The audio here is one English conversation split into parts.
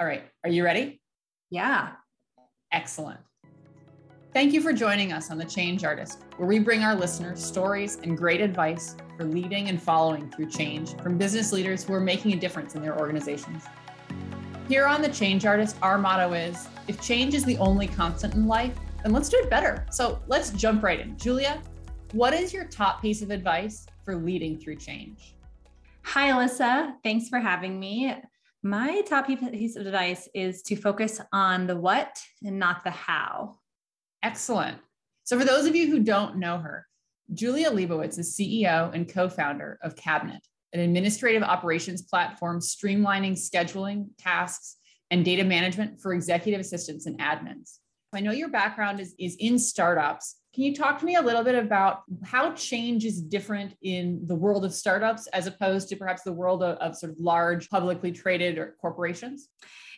All right. Are you ready? Yeah. Excellent. Thank you for joining us on The Change Artist, where we bring our listeners stories and great advice for leading and following through change from business leaders who are making a difference in their organizations. Here on The Change Artist, our motto is if change is the only constant in life, then let's do it better. So let's jump right in. Julia, what is your top piece of advice for leading through change? Hi, Alyssa. Thanks for having me. My top piece of advice is to focus on the what and not the how. Excellent. So, for those of you who don't know her, Julia Leibowitz is CEO and co founder of Cabinet, an administrative operations platform streamlining scheduling, tasks, and data management for executive assistants and admins. I know your background is, is in startups. Can you talk to me a little bit about how change is different in the world of startups as opposed to perhaps the world of, of sort of large publicly traded or corporations?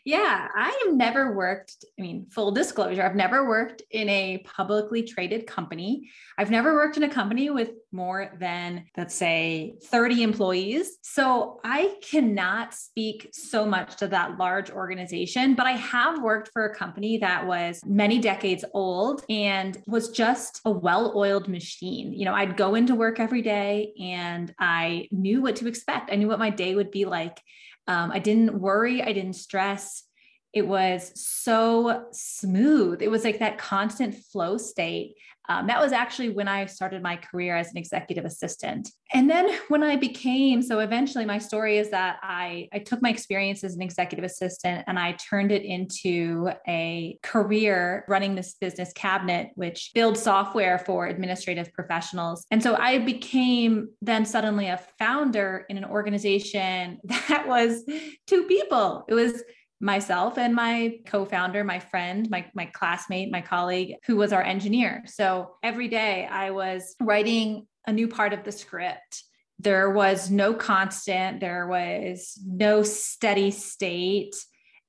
Yeah, I have never worked, I mean, full disclosure, I've never worked in a publicly traded company. I've never worked in a company with more than, let's say, 30 employees. So I cannot speak so much to that large organization, but I have worked for a company that was many decades old and was just a well oiled machine. You know, I'd go into work every day and I knew what to expect, I knew what my day would be like. Um, I didn't worry, I didn't stress. It was so smooth. It was like that constant flow state. Um, that was actually when I started my career as an executive assistant. And then when I became, so eventually my story is that I, I took my experience as an executive assistant and I turned it into a career running this business cabinet, which builds software for administrative professionals. And so I became then suddenly a founder in an organization that was two people. It was myself and my co-founder my friend my, my classmate my colleague who was our engineer. So every day i was writing a new part of the script. There was no constant. There was no steady state.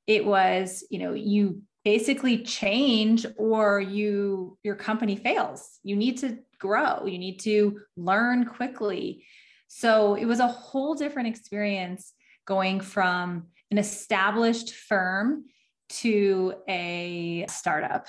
It was you know you basically change or you your company fails. You need to grow. You need to learn quickly. So it was a whole different experience going from an established firm to a startup.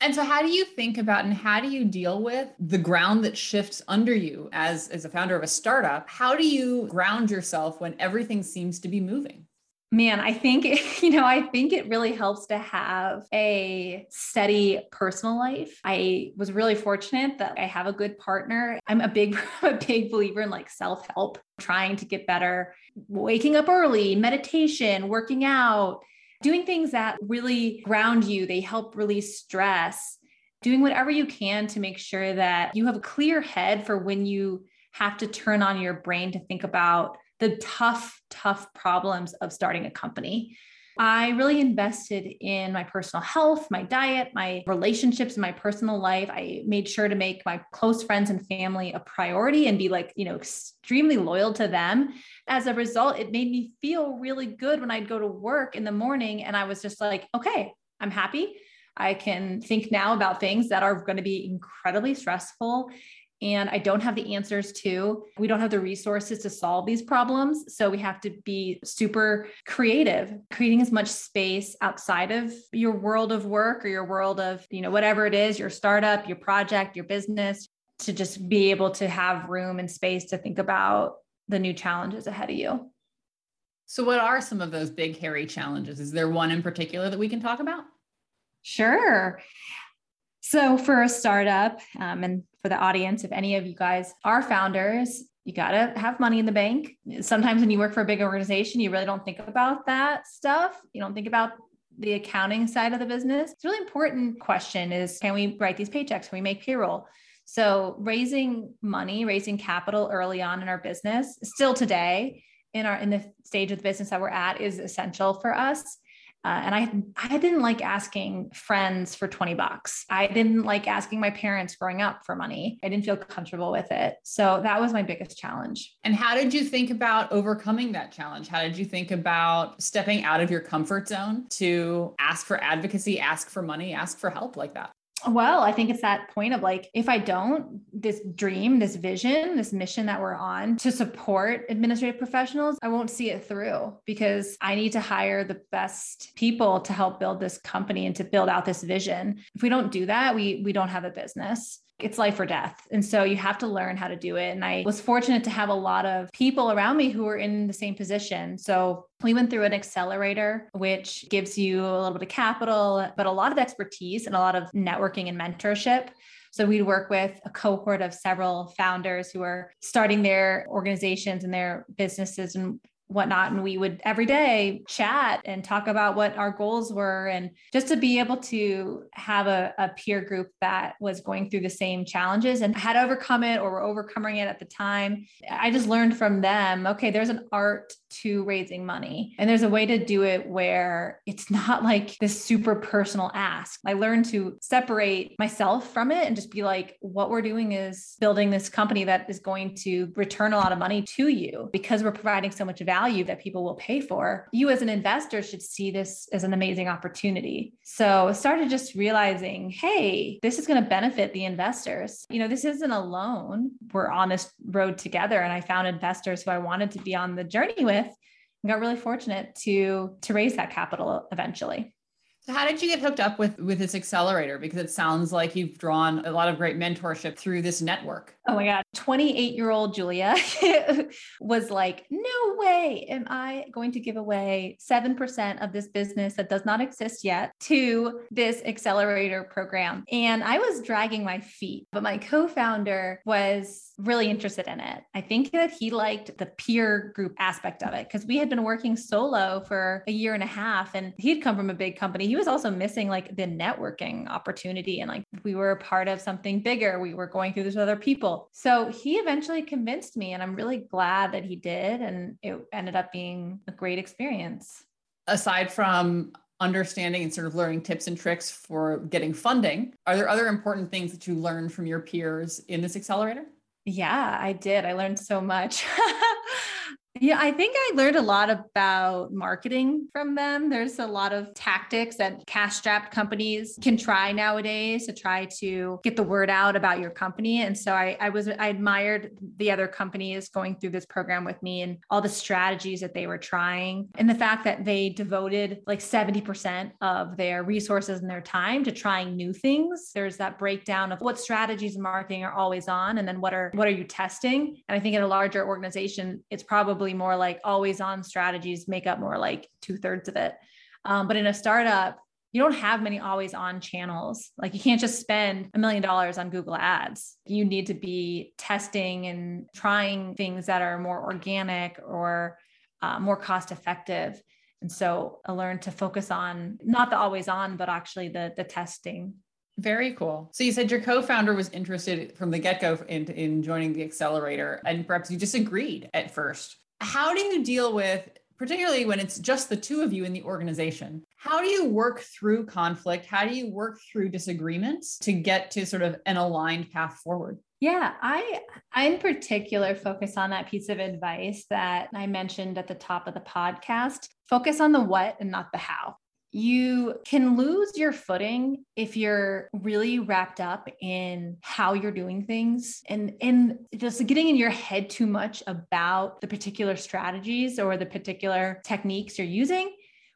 And so how do you think about and how do you deal with the ground that shifts under you as, as a founder of a startup? How do you ground yourself when everything seems to be moving? Man, I think, you know, I think it really helps to have a steady personal life. I was really fortunate that I have a good partner. I'm a big, a big believer in like self help, trying to get better, waking up early, meditation, working out, doing things that really ground you. They help release stress, doing whatever you can to make sure that you have a clear head for when you have to turn on your brain to think about the tough, tough problems of starting a company. I really invested in my personal health, my diet, my relationships, my personal life. I made sure to make my close friends and family a priority and be like, you know, extremely loyal to them. As a result, it made me feel really good when I'd go to work in the morning and I was just like, okay, I'm happy. I can think now about things that are going to be incredibly stressful and I don't have the answers to. We don't have the resources to solve these problems. So we have to be super creative, creating as much space outside of your world of work or your world of, you know, whatever it is, your startup, your project, your business, to just be able to have room and space to think about the new challenges ahead of you. So, what are some of those big, hairy challenges? Is there one in particular that we can talk about? Sure. So, for a startup, um, and for the audience, if any of you guys are founders, you got to have money in the bank. Sometimes when you work for a big organization, you really don't think about that stuff. You don't think about the accounting side of the business. It's really important question is can we write these paychecks? Can we make payroll? So raising money, raising capital early on in our business, still today in our in the stage of the business that we're at is essential for us. Uh, and I, I didn't like asking friends for 20 bucks. I didn't like asking my parents growing up for money. I didn't feel comfortable with it. So that was my biggest challenge. And how did you think about overcoming that challenge? How did you think about stepping out of your comfort zone to ask for advocacy, ask for money, ask for help like that? Well, I think it's that point of like, if I don't, this dream, this vision, this mission that we're on to support administrative professionals, I won't see it through because I need to hire the best people to help build this company and to build out this vision. If we don't do that, we we don't have a business it's life or death. And so you have to learn how to do it. And I was fortunate to have a lot of people around me who were in the same position. So we went through an accelerator, which gives you a little bit of capital, but a lot of expertise and a lot of networking and mentorship. So we'd work with a cohort of several founders who are starting their organizations and their businesses and whatnot. And we would every day chat and talk about what our goals were. And just to be able to have a, a, peer group that was going through the same challenges and had overcome it or were overcoming it at the time. I just learned from them okay, there's an art to raising money. And there's a way to do it where it's not like this super personal ask. I learned to separate myself from it and just be like, what we're doing is building this company that is going to return a lot of money to you because we're providing so much value that people will pay for. You, as an investor, should see this as an amazing opportunity. So started just realizing, hey, this is going to benefit the investors. You know, this isn't a loan. We're on this road together. And I found investors who I wanted to be on the journey with and got really fortunate to to raise that capital eventually. So how did you get hooked up with with this accelerator? Because it sounds like you've drawn a lot of great mentorship through this network. Oh my God. 28 year old Julia was like, no way am I going to give away 7% of this business that does not exist yet to this accelerator program. And I was dragging my feet, but my co founder was really interested in it. I think that he liked the peer group aspect of it because we had been working solo for a year and a half and he'd come from a big company. He was also missing like the networking opportunity and like we were a part of something bigger. We were going through this with other people. So he eventually convinced me and I'm really glad that he did. And it ended up being a great experience. Aside from understanding and sort of learning tips and tricks for getting funding, are there other important things that you learned from your peers in this accelerator? Yeah, I did. I learned so much. Yeah, I think I learned a lot about marketing from them. There's a lot of tactics that cash strapped companies can try nowadays to try to get the word out about your company. And so I, I was, I admired the other companies going through this program with me and all the strategies that they were trying and the fact that they devoted like 70% of their resources and their time to trying new things. There's that breakdown of what strategies in marketing are always on and then what are, what are you testing? And I think in a larger organization, it's probably probably more like always on strategies make up more like two thirds of it. Um, but in a startup, you don't have many always on channels. Like you can't just spend a million dollars on Google ads. You need to be testing and trying things that are more organic or uh, more cost effective. And so I learned to focus on not the always on, but actually the, the testing. Very cool. So you said your co-founder was interested from the get-go in, in joining the accelerator and perhaps you disagreed at first how do you deal with particularly when it's just the two of you in the organization how do you work through conflict? How do you work through disagreements to get to sort of an aligned path forward? Yeah, I I in particular focus on that piece of advice that I mentioned at the top of the podcast. Focus on the what and not the how you can lose your footing if you're really wrapped up in how you're doing things and and just getting in your head too much about the particular strategies or the particular techniques you're using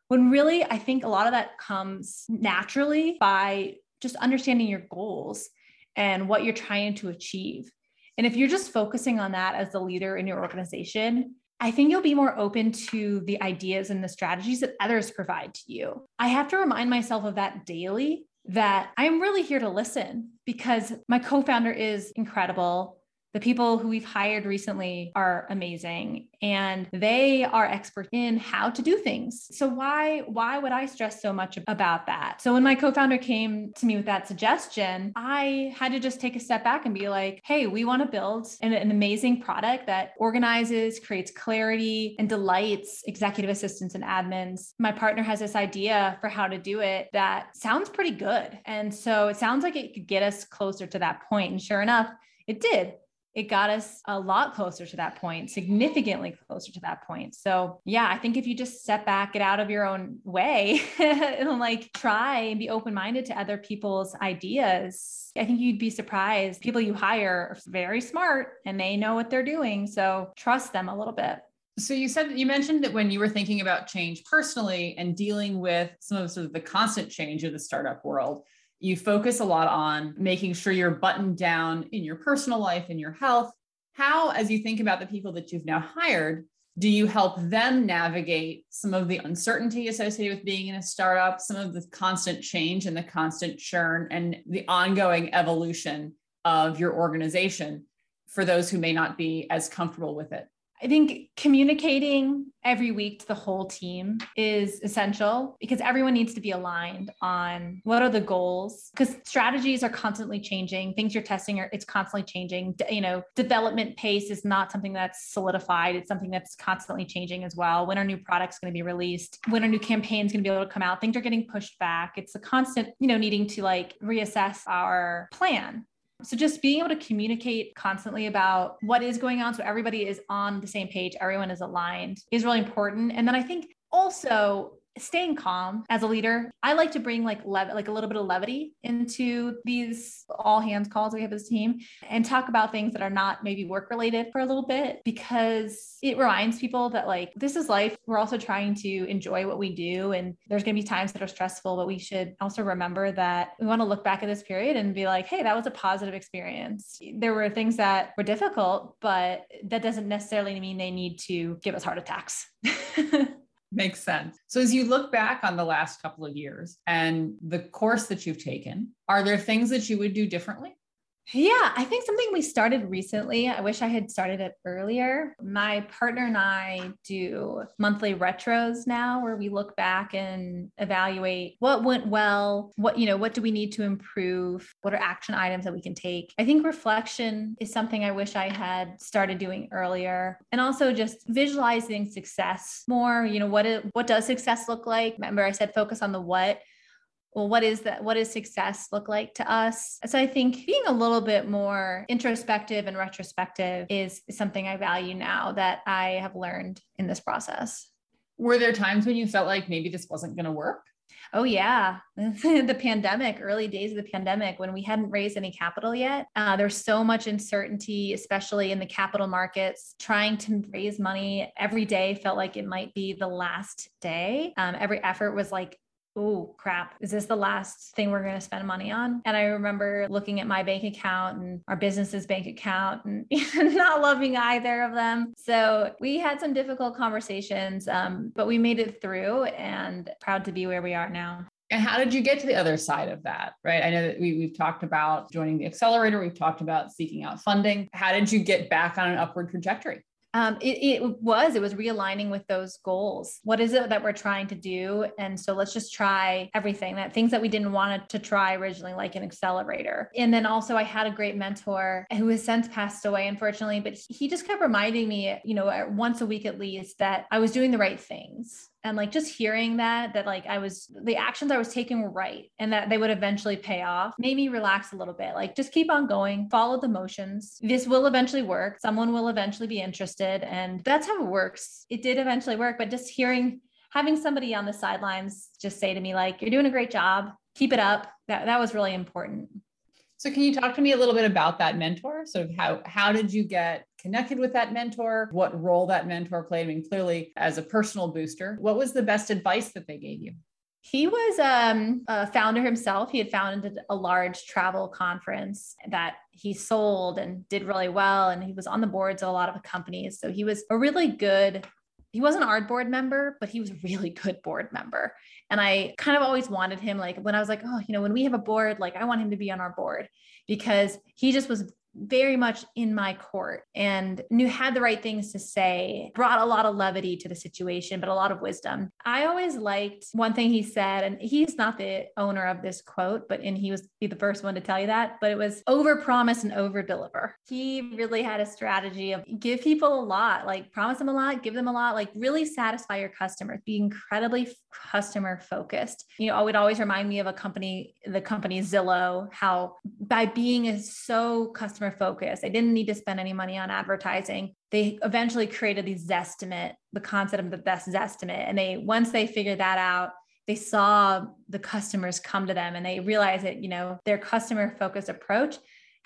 when really i think a lot of that comes naturally by just understanding your goals and what you're trying to achieve. And if you're just focusing on that as the leader in your organization I think you'll be more open to the ideas and the strategies that others provide to you. I have to remind myself of that daily that I'm really here to listen because my co founder is incredible. The people who we've hired recently are amazing and they are expert in how to do things. So why why would I stress so much about that? So when my co-founder came to me with that suggestion, I had to just take a step back and be like, "Hey, we want to build an, an amazing product that organizes, creates clarity and delights executive assistants and admins. My partner has this idea for how to do it that sounds pretty good. And so it sounds like it could get us closer to that point and sure enough, it did it got us a lot closer to that point, significantly closer to that point. So, yeah, I think if you just step back, get out of your own way, and like try and be open minded to other people's ideas, I think you'd be surprised. People you hire are very smart and they know what they're doing. So, trust them a little bit. So you said you mentioned that when you were thinking about change personally and dealing with some of sort of the constant change of the startup world, you focus a lot on making sure you're buttoned down in your personal life and your health. How, as you think about the people that you've now hired, do you help them navigate some of the uncertainty associated with being in a startup, some of the constant change and the constant churn and the ongoing evolution of your organization for those who may not be as comfortable with it? I think communicating every week to the whole team is essential because everyone needs to be aligned on what are the goals. Because strategies are constantly changing. Things you're testing are it's constantly changing. You know development pace is not something that's solidified. It's something that's constantly changing as well. When are new products going to be released? When are new campaigns going to be able to come out? Things are getting pushed back. It's a constant you know needing to like reassess our plan so just being able to communicate constantly about what is going on so everybody is on the same page, everyone is aligned is really important. And then I think also staying calm as a leader i like to bring like lev- like a little bit of levity into these all hands calls we have as a team and talk about things that are not maybe work related for a little bit because it reminds people that like this is life. We're also trying to enjoy what we do and there's going to be times that are stressful but we should also remember that we want to look back at this period and be like hey that was a positive experience. There were things that were difficult but that doesn't necessarily mean they need to give us heart attacks Makes sense. So, as you look back on the last couple of years and the course that you've taken, are there things that you would do differently? Yeah, I think something we started recently. I wish I had started it earlier. My partner and I do monthly retros now where we look back and evaluate what went well, what, you know, what do we need to improve? What are action items that we can take? I think reflection is something I wish I had started doing earlier. And also just visualizing success more, you know, what it, what does success look like? Remember I said focus on the what well what is that what does success look like to us so i think being a little bit more introspective and retrospective is something i value now that i have learned in this process were there times when you felt like maybe this wasn't going to work Oh, yeah. the pandemic, early days of the pandemic, when we hadn't raised any capital yet, uh, there's so much uncertainty, especially in the capital markets. Trying to raise money every day felt like it might be the last day. Um, every effort was like oh crap, is this the last thing we're going to spend money on? And I remember looking at my bank account and our business's bank account and not loving either of them. So we had some difficult conversations, um, but we made it through and proud to be where we are now. And how did you get to the other side of that? Right. I know that we, we've talked about joining the accelerator, we've talked about seeking out funding. How did you get back on an upward trajectory? Um, it, it, was, it was realigning with those goals. What is it that we're trying to do? And so let's just try everything that things that we didn't want to try originally, like an accelerator. And then also, I had a great mentor who has since passed away, unfortunately, but he just kept reminding me, you know, once a week at least, that I was doing the right things and like just hearing that that like i was the actions i was taking were right and that they would eventually pay off made me relax a little bit. Like just keep on going follow the motions. This will eventually work. Someone will eventually be interested and that's how it works. It did eventually work but just hearing having somebody on the sidelines just say to me like you're doing a great job. Keep it up. That, that was really important. So can you talk to me a little bit about that mentor? Sort of how how did you get connected with that mentor? What role that mentor played? I mean, clearly as a personal booster, what was the best advice that they gave you? He was um, a founder himself. He had founded a large travel conference that he sold and did really well. And he was on the boards of a lot of companies. So he was a really good he wasn't our board member, but he was a really good board member. And I kind of always wanted him, like when I was like, oh, you know, when we have a board, like I want him to be on our board because he just was very much in my court and knew had the right things to say, brought a lot of levity to the situation, but a lot of wisdom. I always liked one thing he said, and he's not the owner of this quote, but and he was the first one to tell you that, but it was over promise and over deliver. He really had a strategy of give people a lot, like promise them a lot, give them a lot, like really satisfy your customers, be incredibly customer focused. You know, it would always remind me of a company, the company Zillow, how by being so customer customer. They didn't need to spend any money on advertising. They eventually created the Zestimate, the concept of the best Zestimate. And they, once they figured that out, they saw the customers come to them and they realized that, you know, their customer focused approach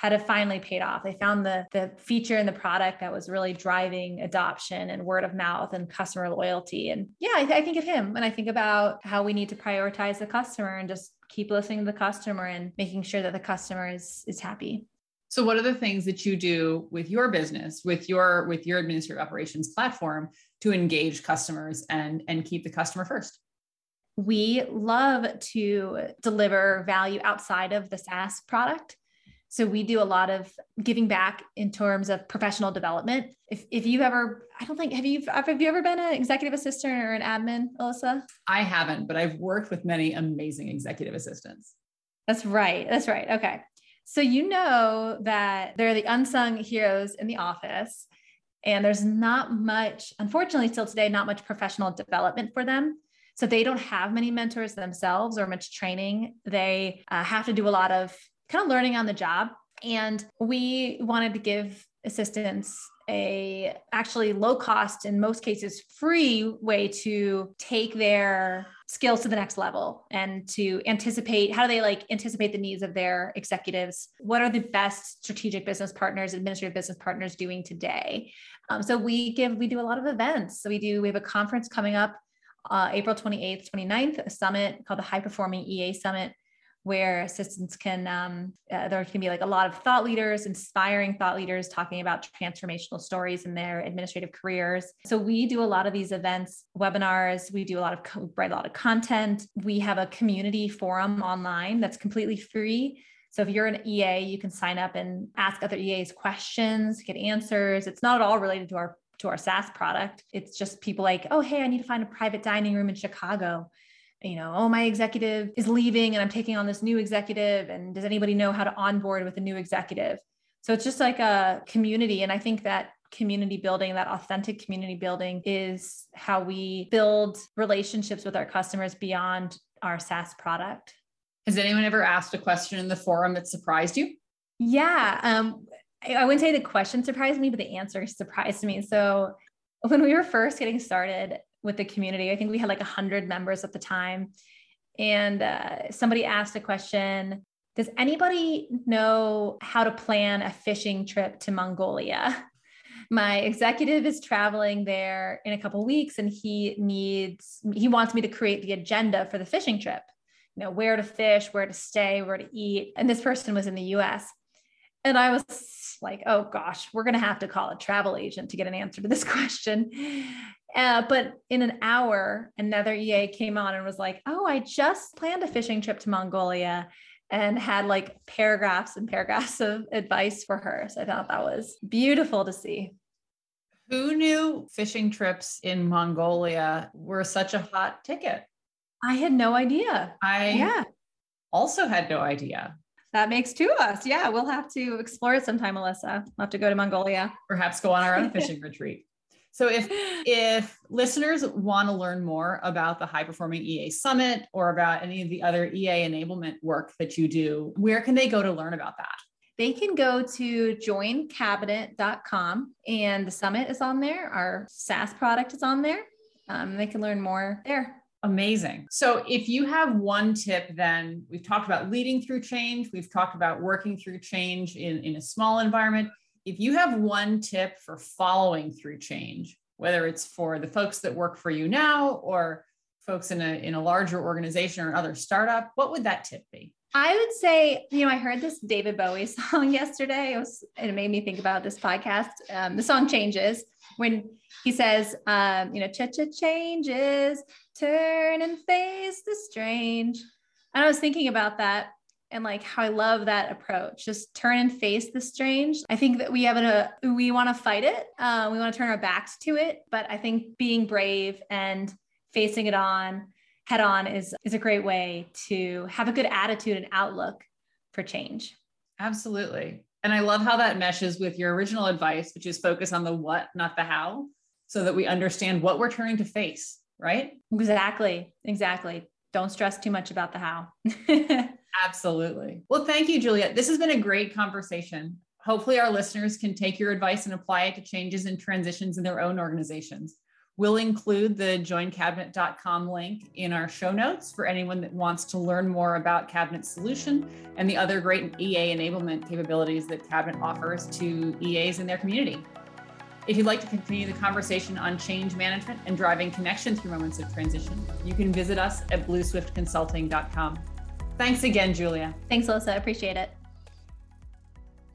had it finally paid off. They found the the feature in the product that was really driving adoption and word of mouth and customer loyalty. And yeah, I, I think of him when I think about how we need to prioritize the customer and just keep listening to the customer and making sure that the customer is is happy. So what are the things that you do with your business, with your with your administrative operations platform to engage customers and and keep the customer first? We love to deliver value outside of the SaaS product. So we do a lot of giving back in terms of professional development. If, if you've ever, I don't think, have you, have you ever been an executive assistant or an admin, Alyssa? I haven't, but I've worked with many amazing executive assistants. That's right. That's right. Okay. So you know that they're the unsung heroes in the office and there's not much, unfortunately, still today, not much professional development for them. So they don't have many mentors themselves or much training. They uh, have to do a lot of kind of learning on the job. And we wanted to give assistants a actually low cost, in most cases, free way to take their skills to the next level and to anticipate how do they like anticipate the needs of their executives? What are the best strategic business partners administrative business partners doing today? Um, so we give we do a lot of events. So we do we have a conference coming up uh, april 28th 29th a summit called the high performing ea summit where assistants can um, uh, there can be like a lot of thought leaders inspiring thought leaders talking about transformational stories in their administrative careers. So we do a lot of these events webinars. We do a lot of co- write a lot of content. We have a community forum online that's completely free. So if you're an ea you can sign up and ask other eas questions get answers. It's not at all related to our to our SaaS product. It's just people like, oh, hey, I need to find a private dining room in Chicago you know, oh, my executive is leaving and I'm taking on this new executive. And does anybody know how to onboard with a new executive? So it's just like a community. And I think that community building, that authentic community building is how we build relationships with our customers beyond our SaaS product. Has anyone ever asked a question in the forum that surprised you? Yeah. Um, I wouldn't say the question surprised me, but the answer surprised me. So when we were first getting started, with the community. I think we had like 100 members at the time. And uh, somebody asked a question Does anybody know how to plan a fishing trip to Mongolia? My executive is traveling there in a couple weeks and he needs, he wants me to create the agenda for the fishing trip. You know, where to fish, where to stay, where to eat. And this person was in the US. And I was like, oh gosh, we're going to have to call a travel agent to get an answer to this question. Uh, but in an hour, another EA came on and was like, Oh, I just planned a fishing trip to Mongolia and had like paragraphs and paragraphs of advice for her. So I thought that was beautiful to see. Who knew fishing trips in Mongolia were such a hot ticket? I had no idea. I yeah. also had no idea. That makes two of us. Yeah, we'll have to explore it sometime, Alyssa. We'll have to go to Mongolia. Perhaps go on our own fishing retreat. So if if listeners want to learn more about the High Performing EA Summit or about any of the other EA enablement work that you do, where can they go to learn about that? They can go to joincabinet.com and the summit is on there. Our SaaS product is on there. Um, they can learn more there. Amazing. So, if you have one tip, then we've talked about leading through change, we've talked about working through change in, in a small environment if you have one tip for following through change, whether it's for the folks that work for you now or folks in a, in a larger organization or another startup, what would that tip be? I would say, you know, I heard this David Bowie song yesterday. It, was, it made me think about this podcast. Um, the song changes when he says, um, you know, cha cha changes, turn and face the strange. And I was thinking about that and like how I love that approach. Just turn and face the strange. I think that we have a we want to fight it. Uh, we want to turn our backs to it, but I think being brave and facing it on head on is is a great way to have a good attitude and outlook for change. Absolutely. And I love how that meshes with your original advice, which is focus on the what, not the how, so that we understand what we're turning to face, right? Exactly. Exactly. Don't stress too much about the how. Absolutely. Well, thank you, Juliet. This has been a great conversation. Hopefully, our listeners can take your advice and apply it to changes and transitions in their own organizations. We'll include the joincabinet.com link in our show notes for anyone that wants to learn more about Cabinet solution and the other great EA enablement capabilities that Cabinet offers to EAs in their community. If you'd like to continue the conversation on change management and driving connection through moments of transition, you can visit us at blueswiftconsulting.com. Thanks again, Julia. Thanks, Alyssa. Appreciate it.